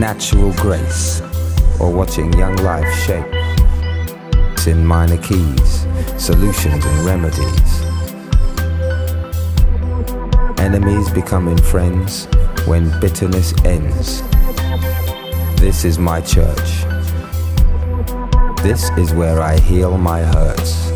Natural grace or watching young life shape. It's in minor keys, solutions and remedies. Enemies becoming friends when bitterness ends. This is my church. This is where I heal my hurts.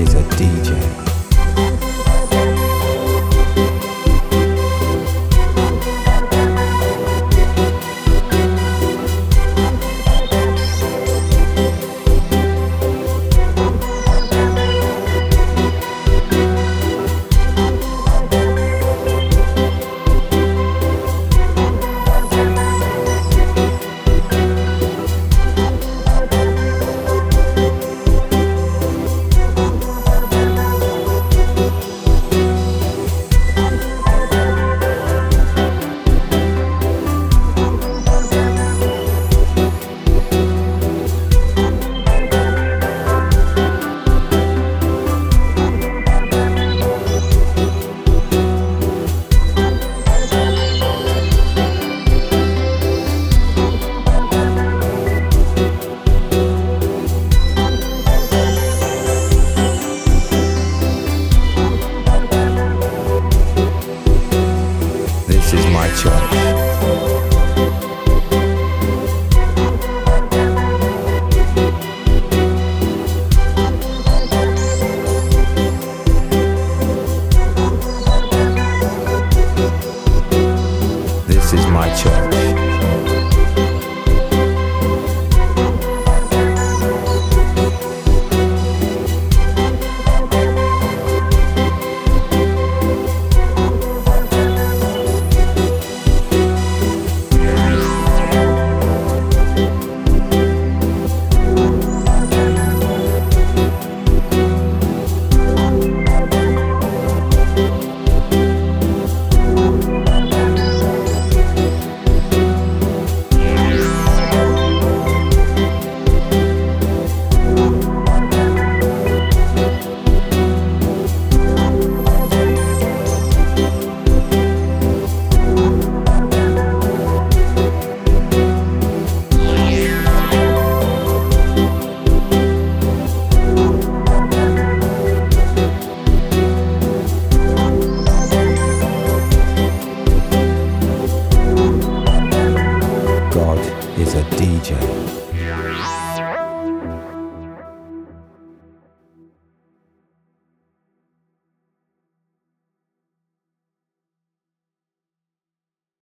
is a DJ. 丘